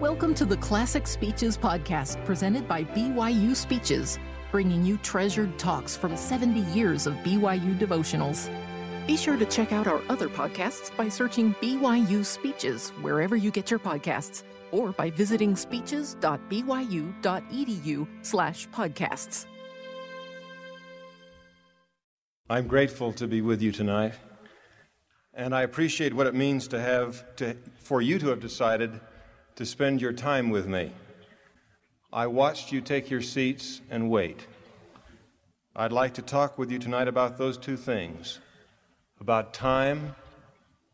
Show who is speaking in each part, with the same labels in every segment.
Speaker 1: Welcome to the Classic Speeches podcast presented by BYU Speeches, bringing you treasured talks from 70 years of BYU devotionals. Be sure to check out our other podcasts by searching BYU Speeches wherever you get your podcasts or by visiting speeches.byu.edu slash podcasts.
Speaker 2: I'm grateful to be with you tonight, and I appreciate what it means to have to, for you to have decided to spend your time with me. I watched you take your seats and wait. I'd like to talk with you tonight about those two things about time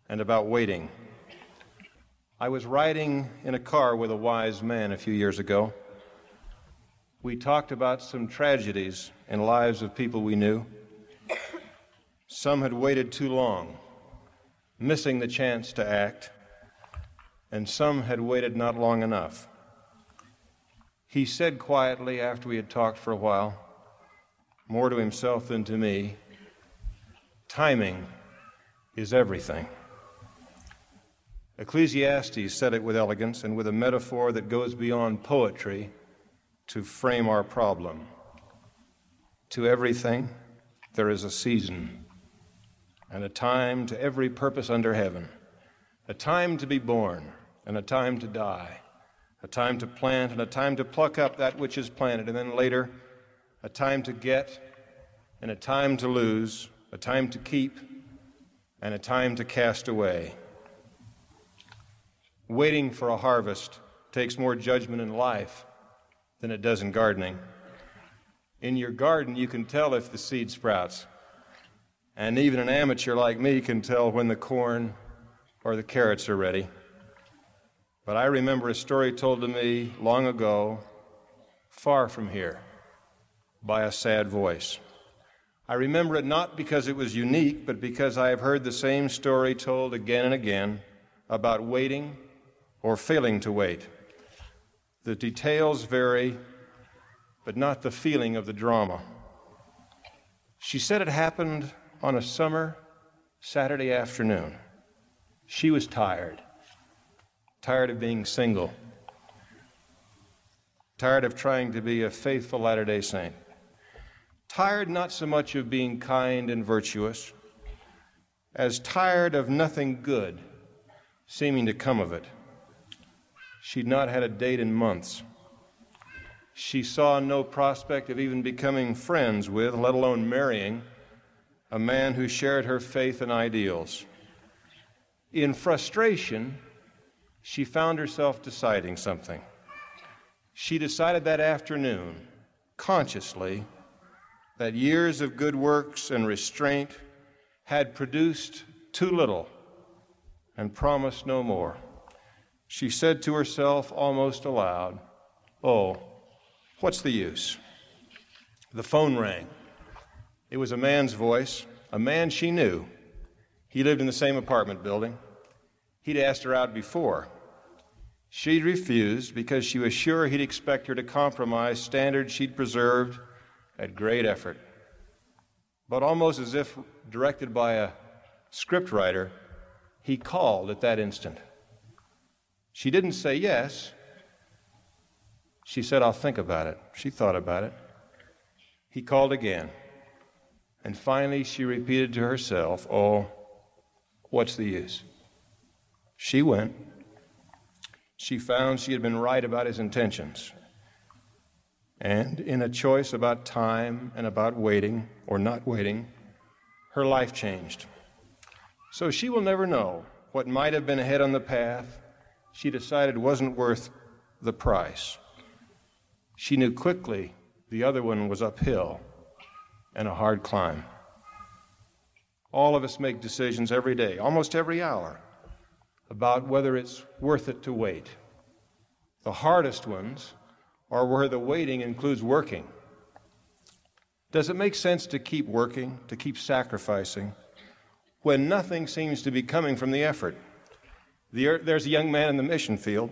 Speaker 2: and about waiting. I was riding in a car with a wise man a few years ago. We talked about some tragedies in lives of people we knew. Some had waited too long, missing the chance to act and some had waited not long enough. He said quietly after we had talked for a while, more to himself than to me, timing is everything. Ecclesiastes said it with elegance and with a metaphor that goes beyond poetry to frame our problem. To everything, there is a season and a time to every purpose under heaven, a time to be born and a time to die, a time to plant and a time to pluck up that which is planted, and then later, a time to get and a time to lose, a time to keep and a time to cast away. Waiting for a harvest takes more judgment in life than it does in gardening. In your garden, you can tell if the seed sprouts. And even an amateur like me can tell when the corn or the carrots are ready. But I remember a story told to me long ago, far from here, by a sad voice. I remember it not because it was unique, but because I have heard the same story told again and again about waiting or failing to wait. The details vary, but not the feeling of the drama. She said it happened on a summer Saturday afternoon. She was tired tired of being single, tired of trying to be a faithful Latter day Saint, tired not so much of being kind and virtuous as tired of nothing good seeming to come of it. She'd not had a date in months. She saw no prospect of even becoming friends with, let alone marrying, a man who shared her faith and ideals. In frustration, she found herself deciding something. She decided that afternoon, consciously, that years of good works and restraint had produced too little and promised no more. She said to herself almost aloud, Oh, what's the use? The phone rang. It was a man's voice, a man she knew. He lived in the same apartment building. He'd asked her out before. she'd refused because she was sure he'd expect her to compromise standards she'd preserved at great effort. But almost as if directed by a scriptwriter, he called at that instant. She didn't say yes. She said, I'll think about it. She thought about it. He called again. And finally, she repeated to herself, Oh, what's the use? She went. She found she had been right about his intentions. And in a choice about time and about waiting or not waiting, her life changed. So she will never know what might have been ahead on the path she decided wasn't worth the price. She knew quickly the other one was uphill and a hard climb. All of us make decisions every day, almost every hour about whether it's worth it to wait. The hardest ones are where the waiting includes working. Does it make sense to keep working, to keep sacrificing, when nothing seems to be coming from the effort? there's a young man in the mission field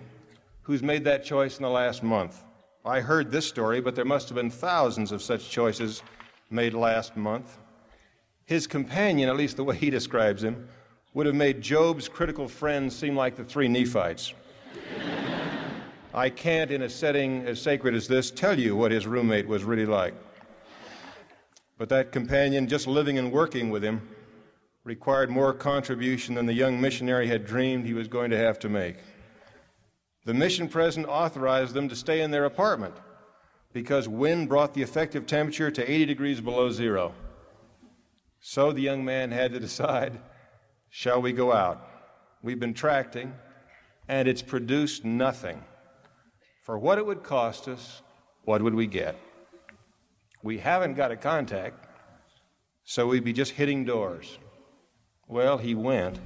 Speaker 2: who's made that choice in the last month. I heard this story, but there must have been thousands of such choices made last month. His companion, at least the way he describes him, would have made Job's critical friends seem like the three Nephites. I can't, in a setting as sacred as this, tell you what his roommate was really like. But that companion, just living and working with him, required more contribution than the young missionary had dreamed he was going to have to make. The mission president authorized them to stay in their apartment because wind brought the effective temperature to 80 degrees below zero. So the young man had to decide shall we go out? We've been tracting, and it's produced nothing. For what it would cost us, what would we get? We haven't got a contact, so we'd be just hitting doors. Well, he went.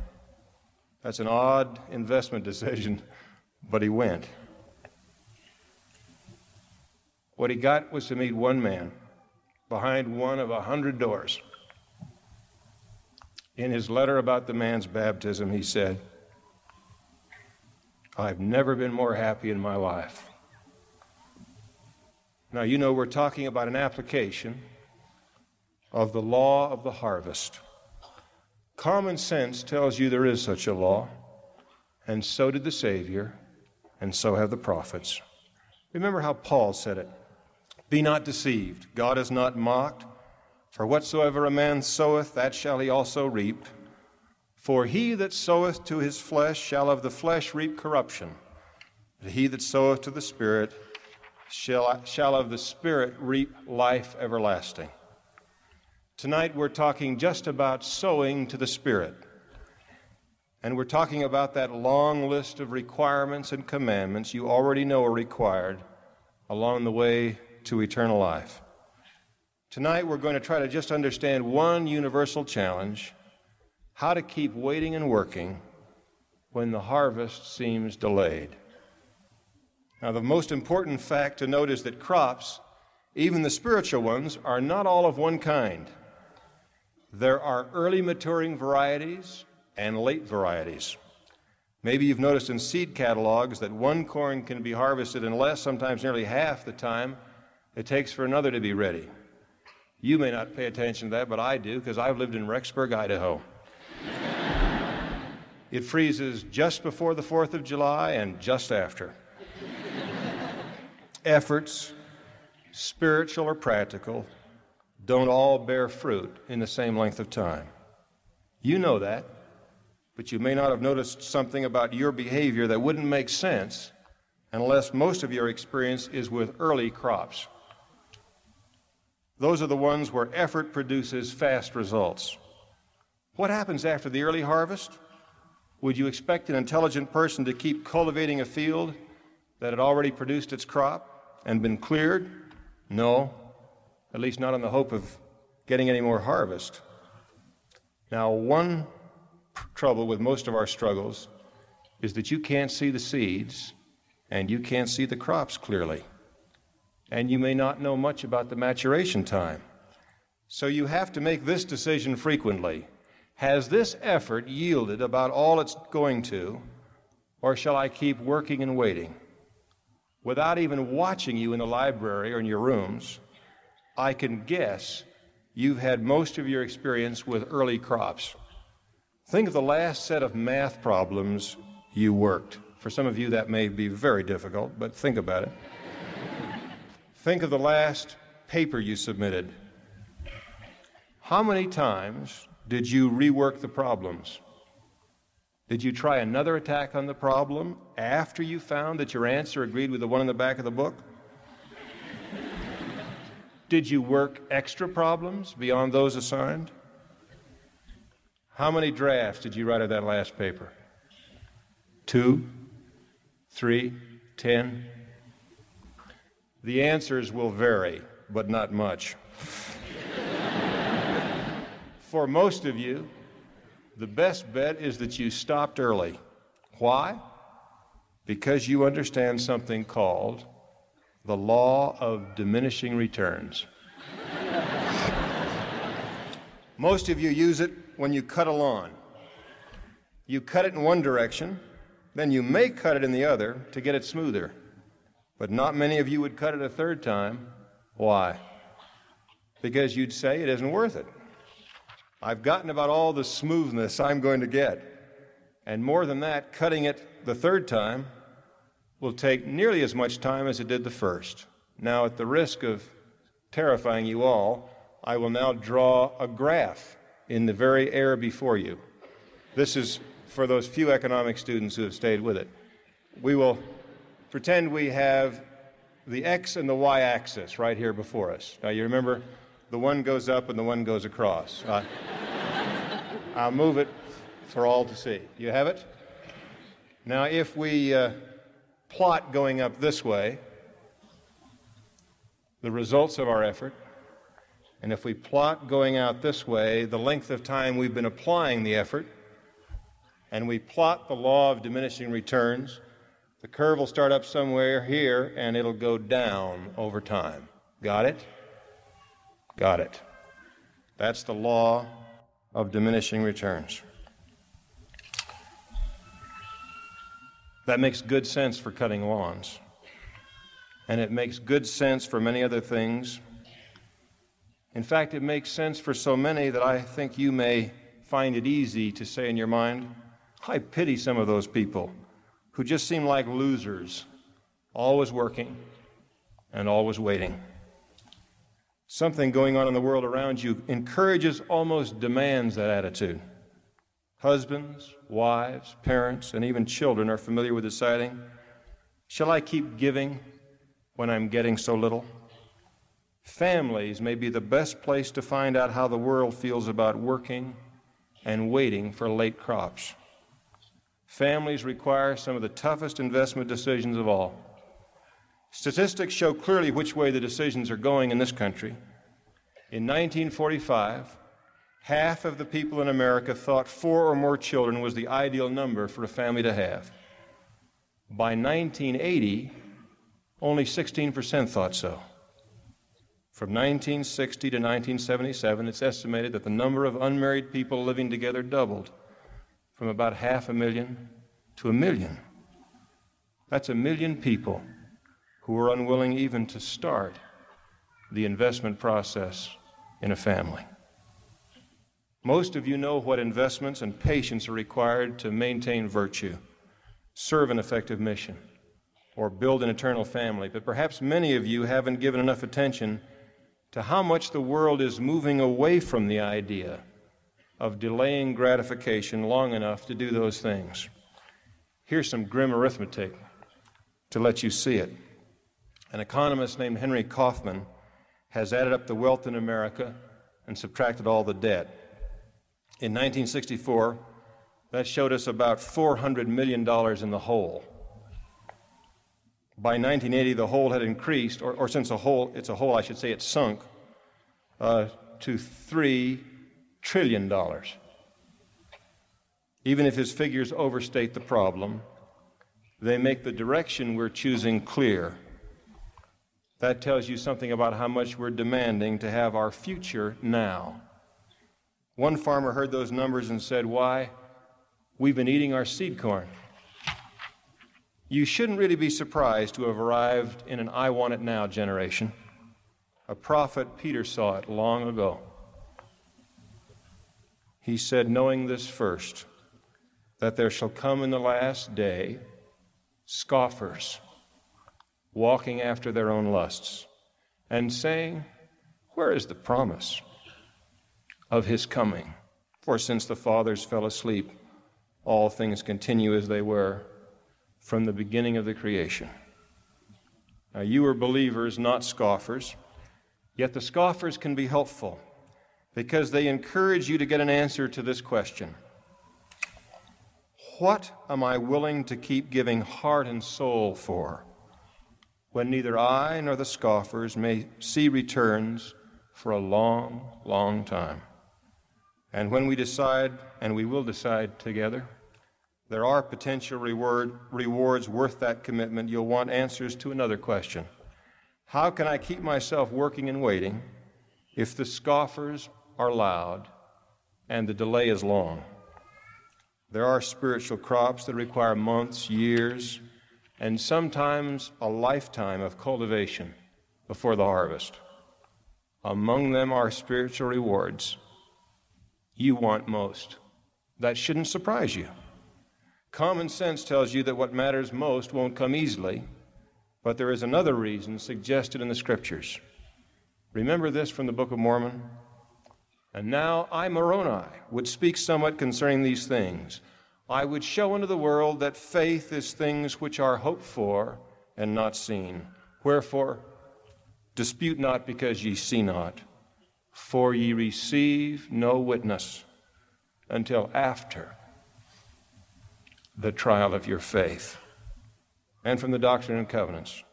Speaker 2: That's an odd investment decision, but he went. What he got was to meet one man behind one of a hundred doors. In his letter about the man's baptism, he said, I've never been more happy in my life. Now, you know, we're talking about an application of the law of the harvest. Common sense tells you there is such a law, and so did the Savior, and so have the prophets. Remember how Paul said it Be not deceived, God is not mocked. For whatsoever a man soweth, that shall he also reap. For he that soweth to his flesh shall of the flesh reap corruption, but he that soweth to the Spirit shall, shall of the Spirit reap life everlasting. Tonight we're talking just about sowing to the Spirit. And we're talking about that long list of requirements and commandments you already know are required along the way to eternal life. Tonight, we're going to try to just understand one universal challenge how to keep waiting and working when the harvest seems delayed. Now, the most important fact to note is that crops, even the spiritual ones, are not all of one kind. There are early maturing varieties and late varieties. Maybe you've noticed in seed catalogs that one corn can be harvested in less, sometimes nearly half the time it takes for another to be ready. You may not pay attention to that, but I do because I've lived in Rexburg, Idaho. it freezes just before the 4th of July and just after. Efforts, spiritual or practical, don't all bear fruit in the same length of time. You know that, but you may not have noticed something about your behavior that wouldn't make sense unless most of your experience is with early crops. Those are the ones where effort produces fast results. What happens after the early harvest? Would you expect an intelligent person to keep cultivating a field that had already produced its crop and been cleared? No, at least not in the hope of getting any more harvest. Now, one trouble with most of our struggles is that you can't see the seeds and you can't see the crops clearly and you may not know much about the maturation time. So you have to make this decision frequently. Has this effort yielded about all it's going to, or shall I keep working and waiting? Without even watching you in the library or in your rooms, I can guess you've had most of your experience with early crops. Think of the last set of math problems you worked. For some of you, that may be very difficult, but think about it. Think of the last paper you submitted. How many times did you rework the problems? Did you try another attack on the problem after you found that your answer agreed with the one in the back of the book? Did you work extra problems beyond those assigned? How many drafts did you write of that last paper? Two, three, ten, the answers will vary, but not much. For most of you, the best bet is that you stopped early. Why? Because you understand something called the law of diminishing returns. Most of you use it when you cut a lawn. You cut it in one direction, then you may cut it in the other to get it smoother. But not many of you would cut it a third time. Why? Because you'd say it isn't worth it. I've gotten about all the smoothness I'm going to get. And more than that, cutting it the third time will take nearly as much time as it did the first. Now, at the risk of terrifying you all, I will now draw a graph in the very air before you. This is for those few economic students who have stayed with it. We will pretend we have the x and the y axis right here before us. Now, you remember the one goes up and the one goes across. Uh, I'll move it for all to see. You have it? Now, if we uh, plot going up this way, the results of our effort, and if we plot going out this way, the length of time we've been applying the effort, and we plot the law of diminishing returns, the curve will start up somewhere here and it'll go down over time. Got it? Got it. That's the law of diminishing returns. That makes good sense for cutting lawns. And it makes good sense for many other things. In fact, it makes sense for so many that I think you may find it easy to say in your mind, I pity some of those people who just seem like losers, always working and always waiting. Something going on in the world around you encourages, almost demands that attitude. Husbands, wives, parents, and even children are familiar with deciding Shall I keep giving when I'm getting so little? Families may be the best place to find out how the world feels about working and waiting for late crops. Families require some of the toughest investment decisions of all. Statistics show clearly which way the decisions are going in this country. In 1945, half of the people in America thought four or more children was the ideal number for a family to have. By 1980, only 16% thought so. From 1960 to 1977, it's estimated that the number of unmarried people living together doubled from about half a million to a million. That's a million people who are unwilling even to start the investment process in a family. Most of you know what investments and patience are required to maintain virtue, serve an effective mission, or build an eternal family, but perhaps many of you haven't given enough attention to how much the world is moving away from the idea of delaying gratification long enough to do those things. Here's some grim arithmetic to let you see it. An economist named Henry Kaufman has added up the wealth in America and subtracted all the debt. In 1964, that showed us about $400 million in the hole. By 1980, the hole had increased, or, or since a hole, it's a hole, I should say, it sunk uh, to $3 trillion. dollars. Even if his figures overstate the problem, they make the direction we're choosing clear. That tells you something about how much we're demanding to have our future now. One farmer heard those numbers and said, Why? We've been eating our seed corn. You shouldn't really be surprised to have arrived in an I want it now generation. A prophet, Peter, saw it long ago. He said, Knowing this first, that there shall come in the last day scoffers walking after their own lusts, and saying, Where is the promise of his coming? For since the fathers fell asleep, all things continue as they were from the beginning of the creation. Now, you are believers, not scoffers, yet the scoffers can be helpful because they encourage you to get an answer to this question What am I willing to keep giving heart and soul for? when neither I nor the scoffers may see returns for a long, long time. And when we decide, and we will decide together, there are potential reward, rewards worth that commitment. You'll want answers to another question How can I keep myself working and waiting if the scoffers are loud and the delay is long? There are spiritual crops that require months, years, and sometimes a lifetime of cultivation before the harvest. Among them are spiritual rewards you want most. That shouldn't surprise you. Common sense tells you that what matters most won't come easily, but there is another reason suggested in the Scriptures. Remember this from the Book of Mormon? And now I, Moroni, would speak somewhat concerning these things. I would show unto the world that faith is things which are hoped for and not seen. Wherefore, dispute not because ye see not, for ye receive no witness until after the trial of your faith. And from the Doctrine and Covenants.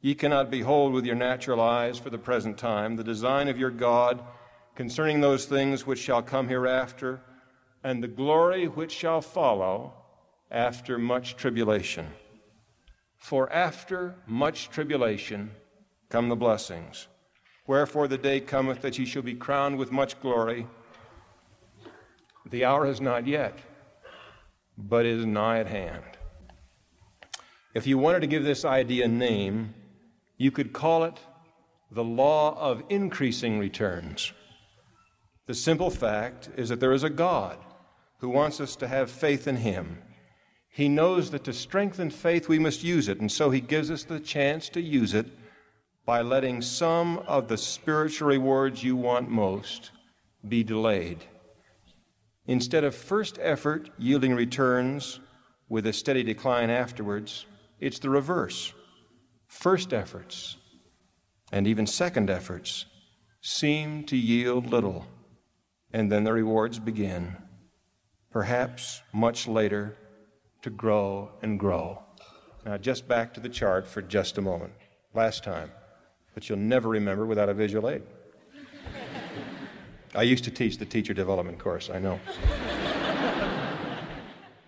Speaker 2: Ye cannot behold with your natural eyes for the present time the design of your God concerning those things which shall come hereafter, and the glory which shall follow after much tribulation. For after much tribulation come the blessings. Wherefore the day cometh that ye shall be crowned with much glory. The hour is not yet but is nigh at hand. If you wanted to give this idea a name, you could call it the law of increasing returns. The simple fact is that there is a God who wants us to have faith in Him. He knows that to strengthen faith we must use it, and so He gives us the chance to use it by letting some of the spiritual rewards you want most be delayed. Instead of first effort yielding returns with a steady decline afterwards, it's the reverse. First efforts and even second efforts seem to yield little, and then the rewards begin, perhaps much later, to grow and grow. Now, just back to the chart for just a moment. Last time, but you'll never remember without a visual aid. I used to teach the teacher development course, I know.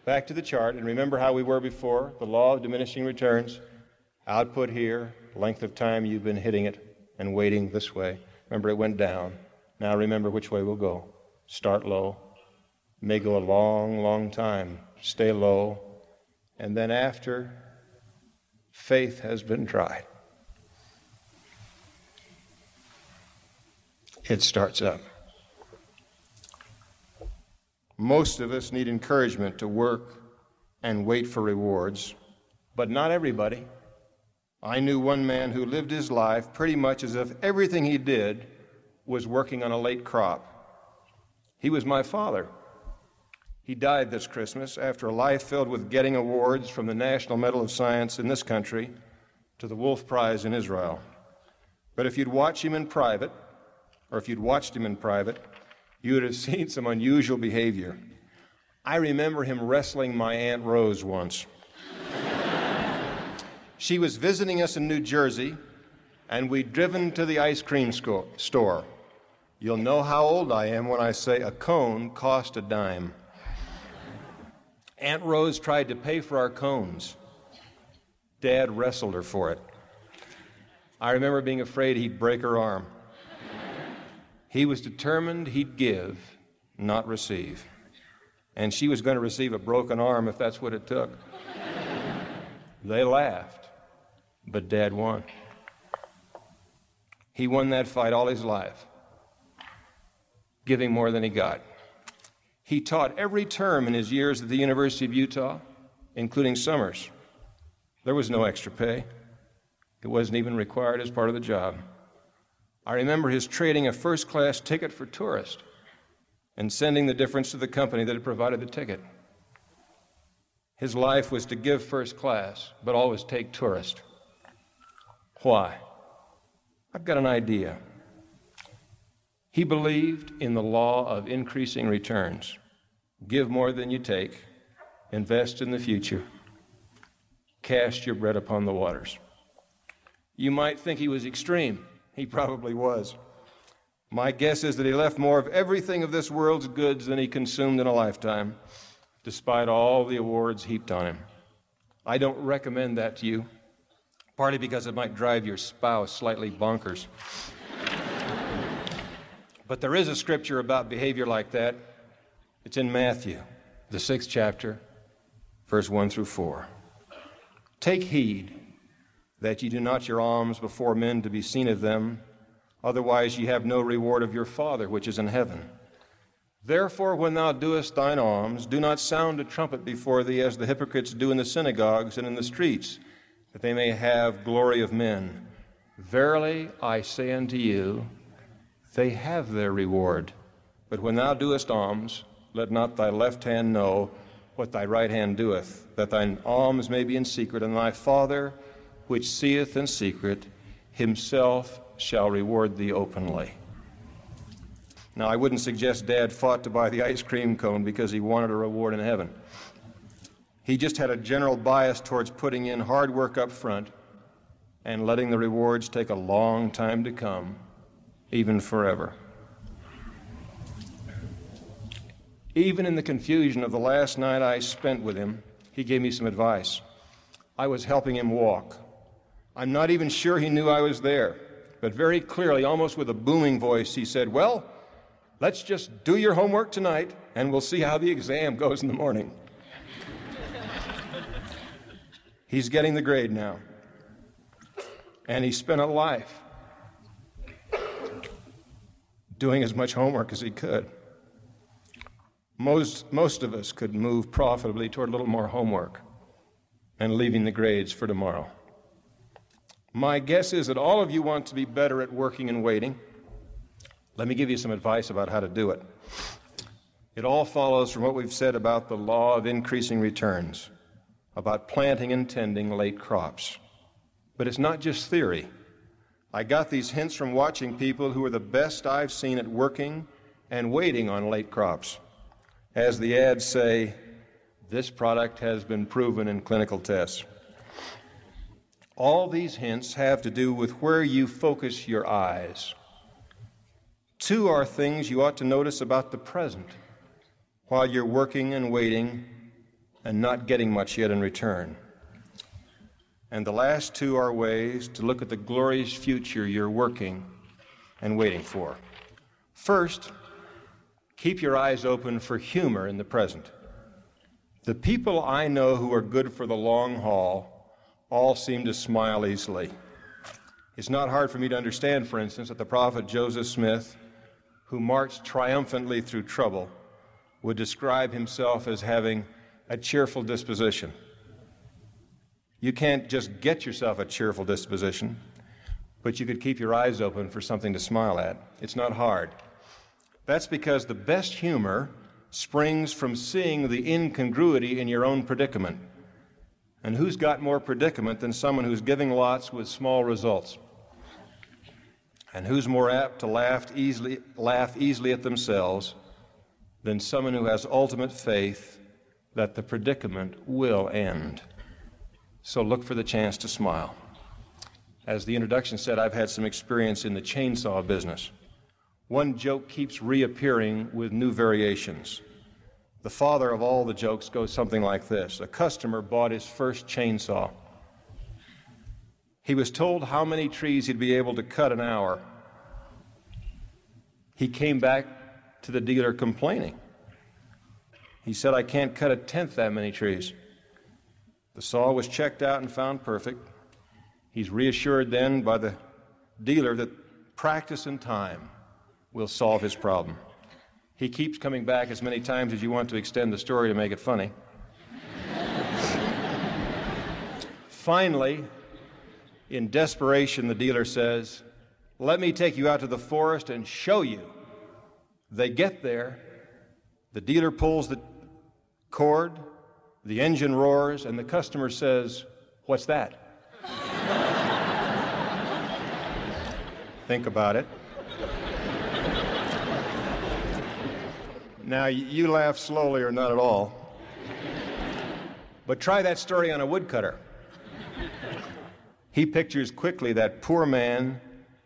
Speaker 2: Back to the chart, and remember how we were before the law of diminishing returns. Output here, length of time you've been hitting it and waiting this way. Remember, it went down. Now remember which way we'll go. Start low, may go a long, long time. Stay low, and then after, faith has been tried. It starts up. Most of us need encouragement to work and wait for rewards, but not everybody. I knew one man who lived his life pretty much as if everything he did was working on a late crop. He was my father. He died this Christmas after a life filled with getting awards from the National Medal of Science in this country to the Wolf Prize in Israel. But if you'd watch him in private, or if you'd watched him in private, you would have seen some unusual behavior. I remember him wrestling my Aunt Rose once. she was visiting us in New Jersey, and we'd driven to the ice cream sco- store. You'll know how old I am when I say a cone cost a dime. Aunt Rose tried to pay for our cones. Dad wrestled her for it. I remember being afraid he'd break her arm. He was determined he'd give, not receive. And she was going to receive a broken arm if that's what it took. they laughed, but Dad won. He won that fight all his life, giving more than he got. He taught every term in his years at the University of Utah, including summers. There was no extra pay, it wasn't even required as part of the job. I remember his trading a first class ticket for tourist and sending the difference to the company that had provided the ticket. His life was to give first class, but always take tourist. Why? I've got an idea. He believed in the law of increasing returns. Give more than you take, invest in the future, cast your bread upon the waters. You might think he was extreme. He probably was. My guess is that he left more of everything of this world's goods than he consumed in a lifetime, despite all the awards heaped on him. I don't recommend that to you, partly because it might drive your spouse slightly bonkers. But there is a scripture about behavior like that. It's in Matthew, the sixth chapter, verse 1 through 4. Take heed that ye do not your alms before men to be seen of them, otherwise ye have no reward of your Father which is in heaven. Therefore, when thou doest thine alms, do not sound a trumpet before thee as the hypocrites do in the synagogues and in the streets, that they may have glory of men. Verily, I say unto you, they have their reward. But when thou doest alms, let not thy left hand know what thy right hand doeth, that thine alms may be in secret, and thy Father, which seeth in secret, himself shall reward thee openly. Now, I wouldn't suggest Dad fought to buy the ice cream cone because he wanted a reward in heaven. He just had a general bias towards putting in hard work up front and letting the rewards take a long time to come, even forever. Even in the confusion of the last night I spent with him, he gave me some advice. I was helping him walk. I'm not even sure he knew I was there, but very clearly, almost with a booming voice, he said, Well, Let's just do your homework tonight and we'll see how the exam goes in the morning. He's getting the grade now. And he spent a life doing as much homework as he could. Most, most of us could move profitably toward a little more homework and leaving the grades for tomorrow. My guess is that all of you want to be better at working and waiting. Let me give you some advice about how to do it. It all follows from what we've said about the law of increasing returns, about planting and tending late crops. But it's not just theory. I got these hints from watching people who are the best I've seen at working and waiting on late crops. As the ads say, this product has been proven in clinical tests. All these hints have to do with where you focus your eyes. Two are things you ought to notice about the present while you're working and waiting and not getting much yet in return. And the last two are ways to look at the glorious future you're working and waiting for. First, keep your eyes open for humor in the present. The people I know who are good for the long haul all seem to smile easily. It's not hard for me to understand, for instance, that the prophet Joseph Smith who marched triumphantly through trouble would describe himself as having a cheerful disposition. You can't just get yourself a cheerful disposition, but you could keep your eyes open for something to smile at. It's not hard. That's because the best humor springs from seeing the incongruity in your own predicament. And who's got more predicament than someone who's giving lots with small results? And who's more apt to laugh easily, laugh easily at themselves than someone who has ultimate faith that the predicament will end? So look for the chance to smile. As the introduction said, I've had some experience in the chainsaw business. One joke keeps reappearing with new variations. The father of all the jokes goes something like this A customer bought his first chainsaw. He was told how many trees he'd be able to cut an hour. He came back to the dealer complaining. He said, I can't cut a tenth that many trees. Saw was checked out and found perfect. He's reassured then by the dealer that practice and time will solve his problem. He keeps coming back as many times as you want to extend the story to make it funny. Finally, in desperation, the dealer says, Let me take you out to the forest and show you. They get there, the dealer pulls the cord, the engine roars, and the customer says, What's that? Think about it. Now, you laugh slowly or not at all. But try that story on a woodcutter. He pictures quickly that poor man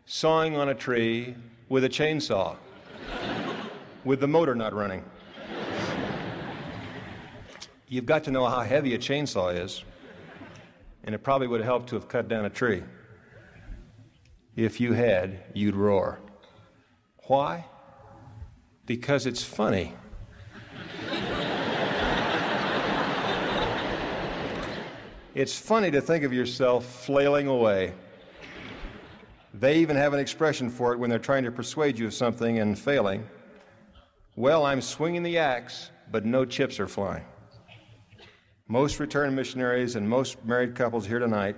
Speaker 2: sawing on a tree with a chainsaw, with the motor not running. You've got to know how heavy a chainsaw is, and it probably would help to have cut down a tree. If you had, you'd roar. Why? Because it's funny. It's funny to think of yourself flailing away. They even have an expression for it when they're trying to persuade you of something and failing. Well, I'm swinging the axe, but no chips are flying. Most returned missionaries and most married couples here tonight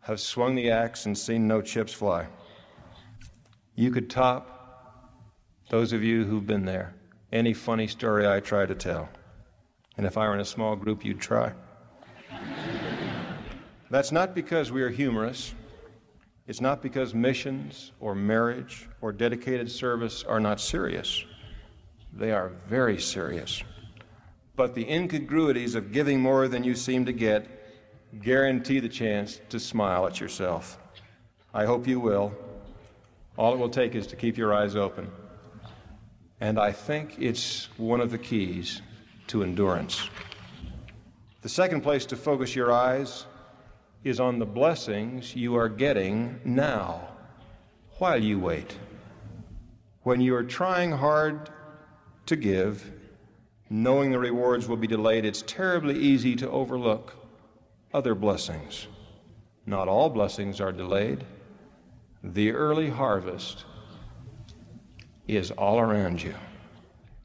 Speaker 2: have swung the axe and seen no chips fly. You could top, those of you who've been there, any funny story I try to tell. And if I were in a small group, you'd try. That's not because we are humorous. It's not because missions or marriage or dedicated service are not serious. They are very serious. But the incongruities of giving more than you seem to get guarantee the chance to smile at yourself. I hope you will. All it will take is to keep your eyes open. And I think it's one of the keys to endurance. The second place to focus your eyes is on the blessings you are getting now while you wait. When you are trying hard to give, knowing the rewards will be delayed, it's terribly easy to overlook other blessings. Not all blessings are delayed. The early harvest is all around you.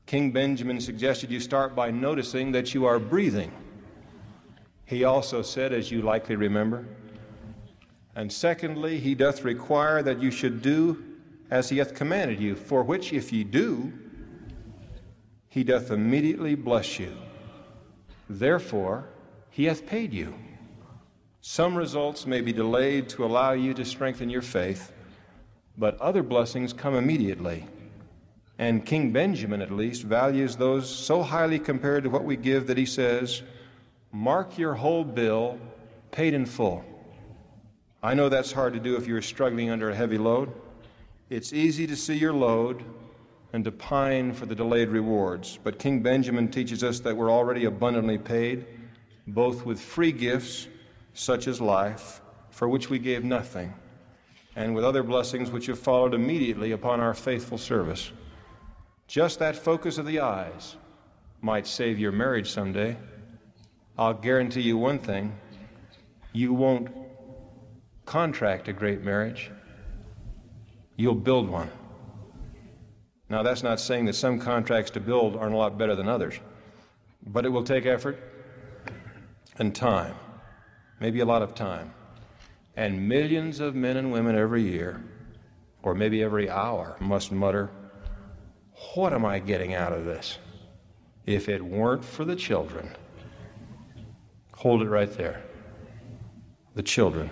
Speaker 2: King Benjamin suggested you start by noticing that you are breathing. He also said, as you likely remember, and secondly, he doth require that you should do as he hath commanded you, for which if ye do, he doth immediately bless you. Therefore, he hath paid you. Some results may be delayed to allow you to strengthen your faith, but other blessings come immediately. And King Benjamin, at least, values those so highly compared to what we give that he says, Mark your whole bill paid in full. I know that's hard to do if you're struggling under a heavy load. It's easy to see your load and to pine for the delayed rewards. But King Benjamin teaches us that we're already abundantly paid, both with free gifts, such as life, for which we gave nothing, and with other blessings which have followed immediately upon our faithful service. Just that focus of the eyes might save your marriage someday. I'll guarantee you one thing you won't contract a great marriage, you'll build one. Now, that's not saying that some contracts to build aren't a lot better than others, but it will take effort and time, maybe a lot of time. And millions of men and women every year, or maybe every hour, must mutter, What am I getting out of this? If it weren't for the children, Hold it right there. The children.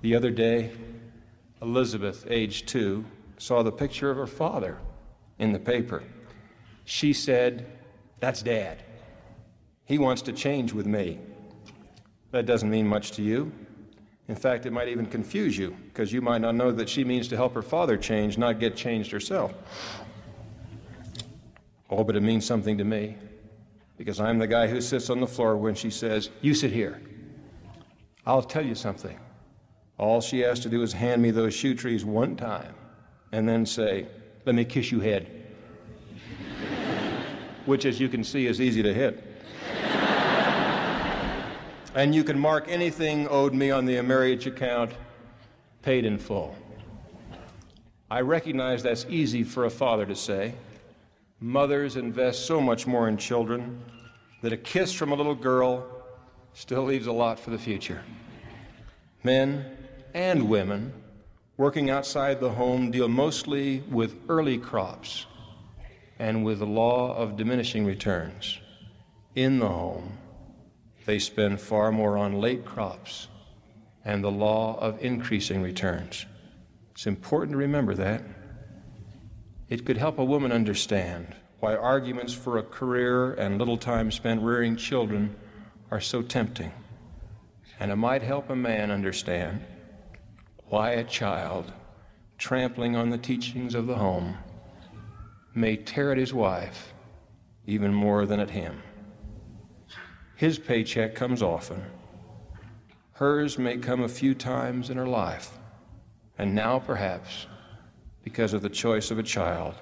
Speaker 2: The other day, Elizabeth, age two, saw the picture of her father in the paper. She said, That's dad. He wants to change with me. That doesn't mean much to you. In fact, it might even confuse you because you might not know that she means to help her father change, not get changed herself. Oh, but it means something to me because I'm the guy who sits on the floor when she says, You sit here. I'll tell you something. All she has to do is hand me those shoe trees one time and then say, Let me kiss you head. Which, as you can see, is easy to hit. and you can mark anything owed me on the marriage account paid in full. I recognize that's easy for a father to say. Mothers invest so much more in children that a kiss from a little girl still leaves a lot for the future. Men and women working outside the home deal mostly with early crops and with the law of diminishing returns. In the home, they spend far more on late crops and the law of increasing returns. It's important to remember that. It could help a woman understand why arguments for a career and little time spent rearing children are so tempting. And it might help a man understand why a child trampling on the teachings of the home may tear at his wife even more than at him. His paycheck comes often. Hers may come a few times in her life. And now, perhaps, because of the choice of a child.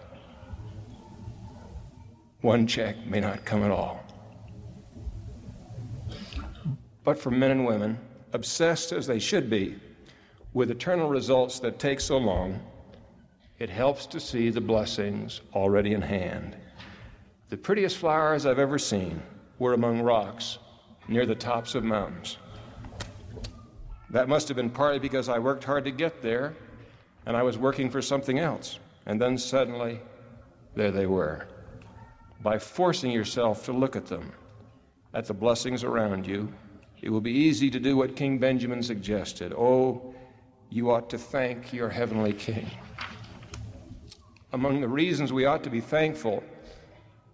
Speaker 2: One check may not come at all. But for men and women, obsessed as they should be with eternal results that take so long, It helps to see the blessings already in hand. The prettiest flowers I've ever seen were among rocks near the tops of mountains. That must have been partly because I worked hard to get there and I was working for something else. And then suddenly, there they were. By forcing yourself to look at them, at the blessings around you, it will be easy to do what King Benjamin suggested. Oh, you ought to thank your heavenly King. Among the reasons we ought to be thankful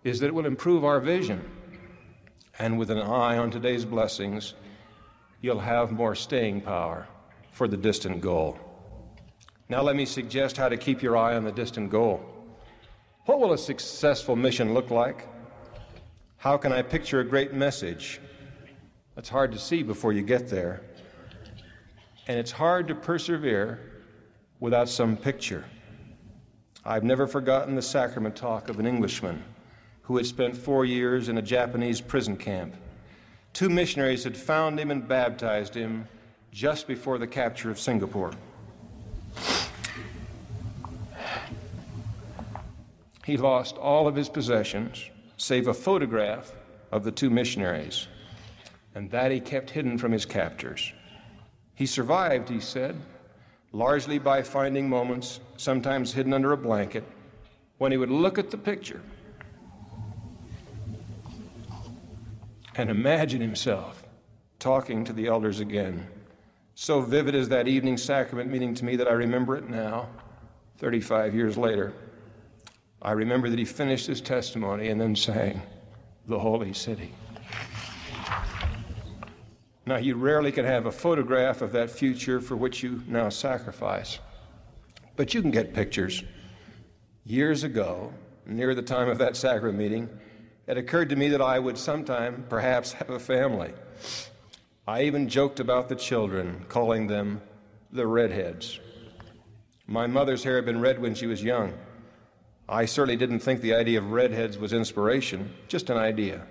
Speaker 2: is that it will improve our vision. And with an eye on today's blessings, you'll have more staying power for the distant goal. Now, let me suggest how to keep your eye on the distant goal. What will a successful mission look like? How can I picture a great message? That's hard to see before you get there. And it's hard to persevere without some picture. I've never forgotten the sacrament talk of an Englishman who had spent four years in a Japanese prison camp. Two missionaries had found him and baptized him just before the capture of Singapore. He lost all of his possessions, save a photograph of the two missionaries, and that he kept hidden from his captors. He survived, he said, largely by finding moments, sometimes hidden under a blanket, when he would look at the picture and imagine himself talking to the elders again. So vivid is that evening sacrament meeting to me that I remember it now, 35 years later. I remember that he finished his testimony and then sang, The Holy City. Now, you rarely can have a photograph of that future for which you now sacrifice, but you can get pictures. Years ago, near the time of that sacrament meeting, it occurred to me that I would sometime perhaps have a family. I even joked about the children, calling them the redheads. My mother's hair had been red when she was young. I certainly didn't think the idea of redheads was inspiration, just an idea.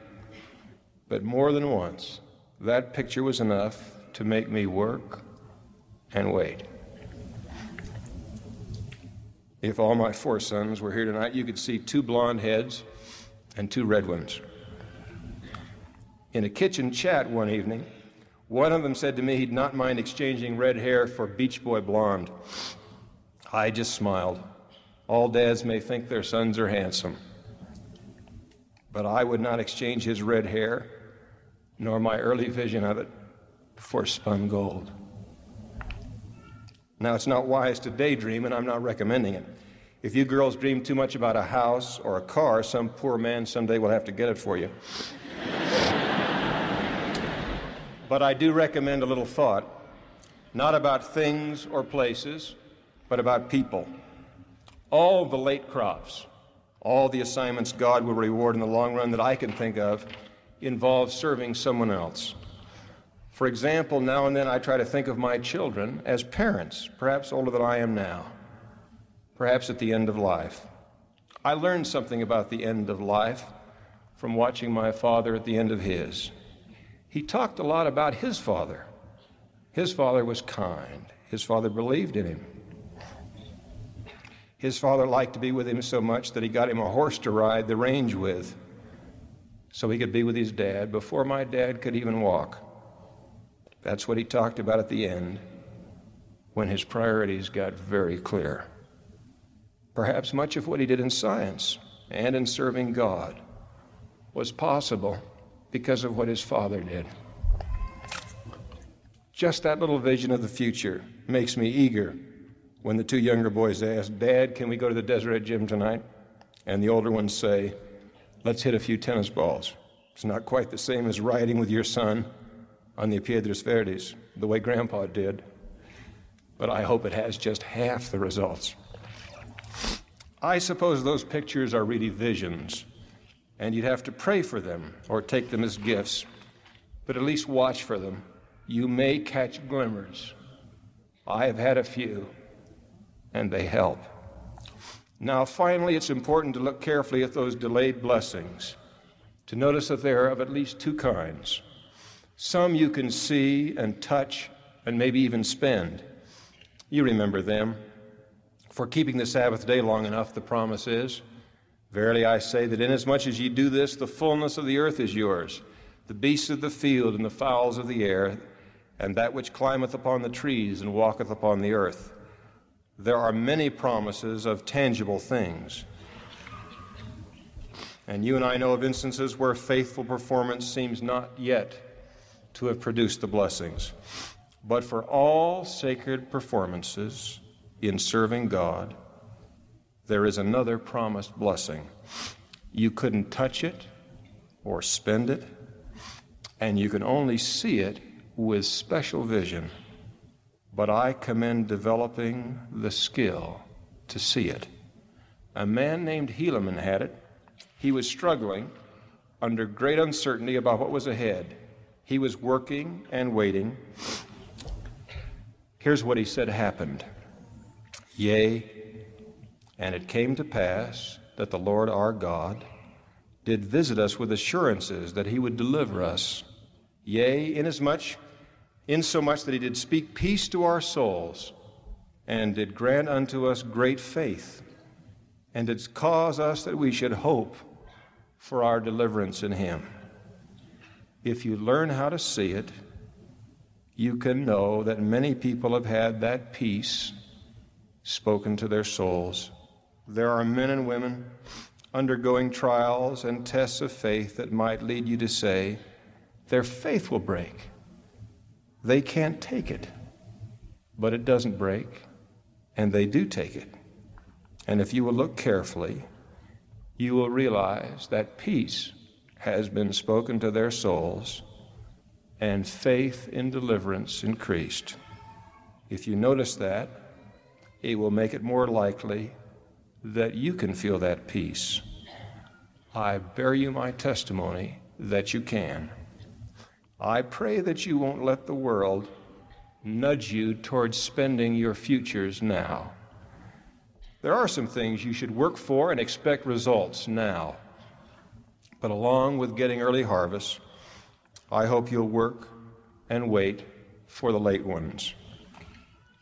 Speaker 2: But more than once, that picture was enough to make me work and wait. If all my four sons were here tonight, you could see two blonde heads and two red ones. In a kitchen chat one evening, one of them said to me he'd not mind exchanging red hair for Beach Boy blonde. I just smiled. All dads may think their sons are handsome, but I would not exchange his red hair, nor my early vision of it, for spun gold. Now, it's not wise to daydream, and I'm not recommending it. If you girls dream too much about a house or a car, some poor man someday will have to get it for you. but I do recommend a little thought, not about things or places, but about people. All the late crops, all the assignments God will reward in the long run that I can think of involve serving someone else. For example, now and then I try to think of my children as parents, perhaps older than I am now, perhaps at the end of life. I learned something about the end of life from watching my father at the end of his. He talked a lot about his father. His father was kind, his father believed in him. His father liked to be with him so much that he got him a horse to ride the range with so he could be with his dad before my dad could even walk. That's what he talked about at the end when his priorities got very clear. Perhaps much of what he did in science and in serving God was possible because of what his father did. Just that little vision of the future makes me eager when the two younger boys ask, Dad, can we go to the Deseret Gym tonight? And the older ones say, Let's hit a few tennis balls. It's not quite the same as riding with your son on the Piedras Verdes, the way Grandpa did, but I hope it has just half the results. I suppose those pictures are really visions, and you'd have to pray for them or take them as gifts, but at least watch for them. You may catch glimmers. I have had a few, and they help. Now, finally, it's important to look carefully at those delayed blessings, to notice that they are of at least two kinds. Some you can see and touch and maybe even spend. You remember them For keeping the Sabbath day long enough, the promise is Verily I say that inasmuch as ye do this, the fullness of the earth is yours, the beasts of the field and the fowls of the air, and that which climbeth upon the trees and walketh upon the earth. There are many promises of tangible things. And you and I know of instances where faithful performance seems not yet to have produced the blessings. But for all sacred performances in serving God, there is another promised blessing. You couldn't touch it or spend it, and you can only see it with special vision. But I commend developing the skill to see it. A man named Helaman had it. He was struggling under great uncertainty about what was ahead. He was working and waiting. Here's what he said happened Yea, and it came to pass that the Lord our God did visit us with assurances that he would deliver us. Yea, inasmuch, insomuch that he did speak peace to our souls, and did grant unto us great faith, and did cause us that we should hope for our deliverance in him. If you learn how to see it, you can know that many people have had that peace spoken to their souls. There are men and women undergoing trials and tests of faith that might lead you to say, their faith will break. They can't take it. But it doesn't break, and they do take it. And if you will look carefully, you will realize that peace has been spoken to their souls and faith in deliverance increased. If you notice that, it will make it more likely that you can feel that peace. I bear you my testimony that you can. I pray that you won't let the world nudge you towards spending your futures now. There are some things you should work for and expect results now. But along with getting early harvests, I hope you'll work and wait for the late ones.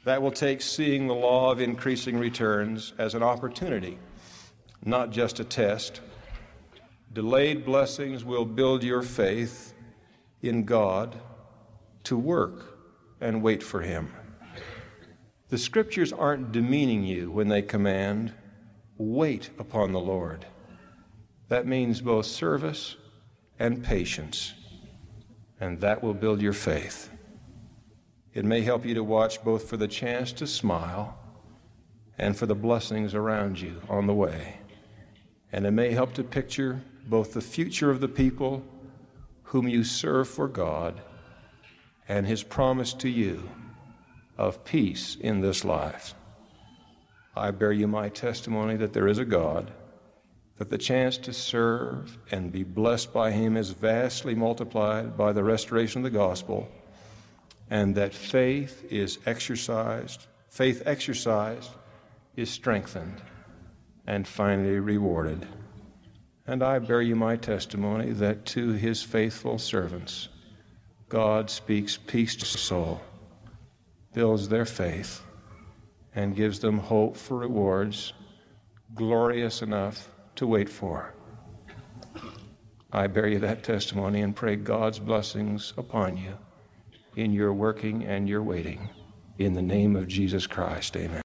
Speaker 2: That will take seeing the law of increasing returns as an opportunity, not just a test. Delayed blessings will build your faith in God to work and wait for Him. The scriptures aren't demeaning you when they command, wait upon the Lord. That means both service and patience, and that will build your faith. It may help you to watch both for the chance to smile and for the blessings around you on the way. And it may help to picture both the future of the people whom you serve for God and His promise to you of peace in this life. I bear you my testimony that there is a God, that the chance to serve and be blessed by Him is vastly multiplied by the restoration of the gospel and that faith is exercised, faith exercised is strengthened and finally rewarded. And I bear you my testimony that to his faithful servants, God speaks peace to the soul, builds their faith, and gives them hope for rewards glorious enough to wait for. I bear you that testimony and pray God's blessings upon you in your working and your waiting. In the name of Jesus Christ, amen.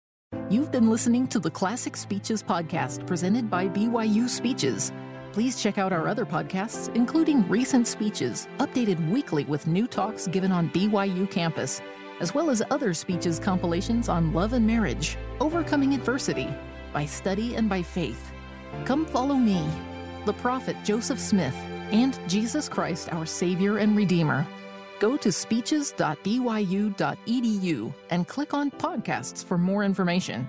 Speaker 1: You've been listening to the Classic Speeches podcast presented by BYU Speeches. Please check out our other podcasts, including recent speeches, updated weekly with new talks given on BYU campus, as well as other speeches compilations on love and marriage, overcoming adversity, by study and by faith. Come follow me, the prophet Joseph Smith, and Jesus Christ, our Savior and Redeemer. Go to speeches.byu.edu and click on podcasts for more information.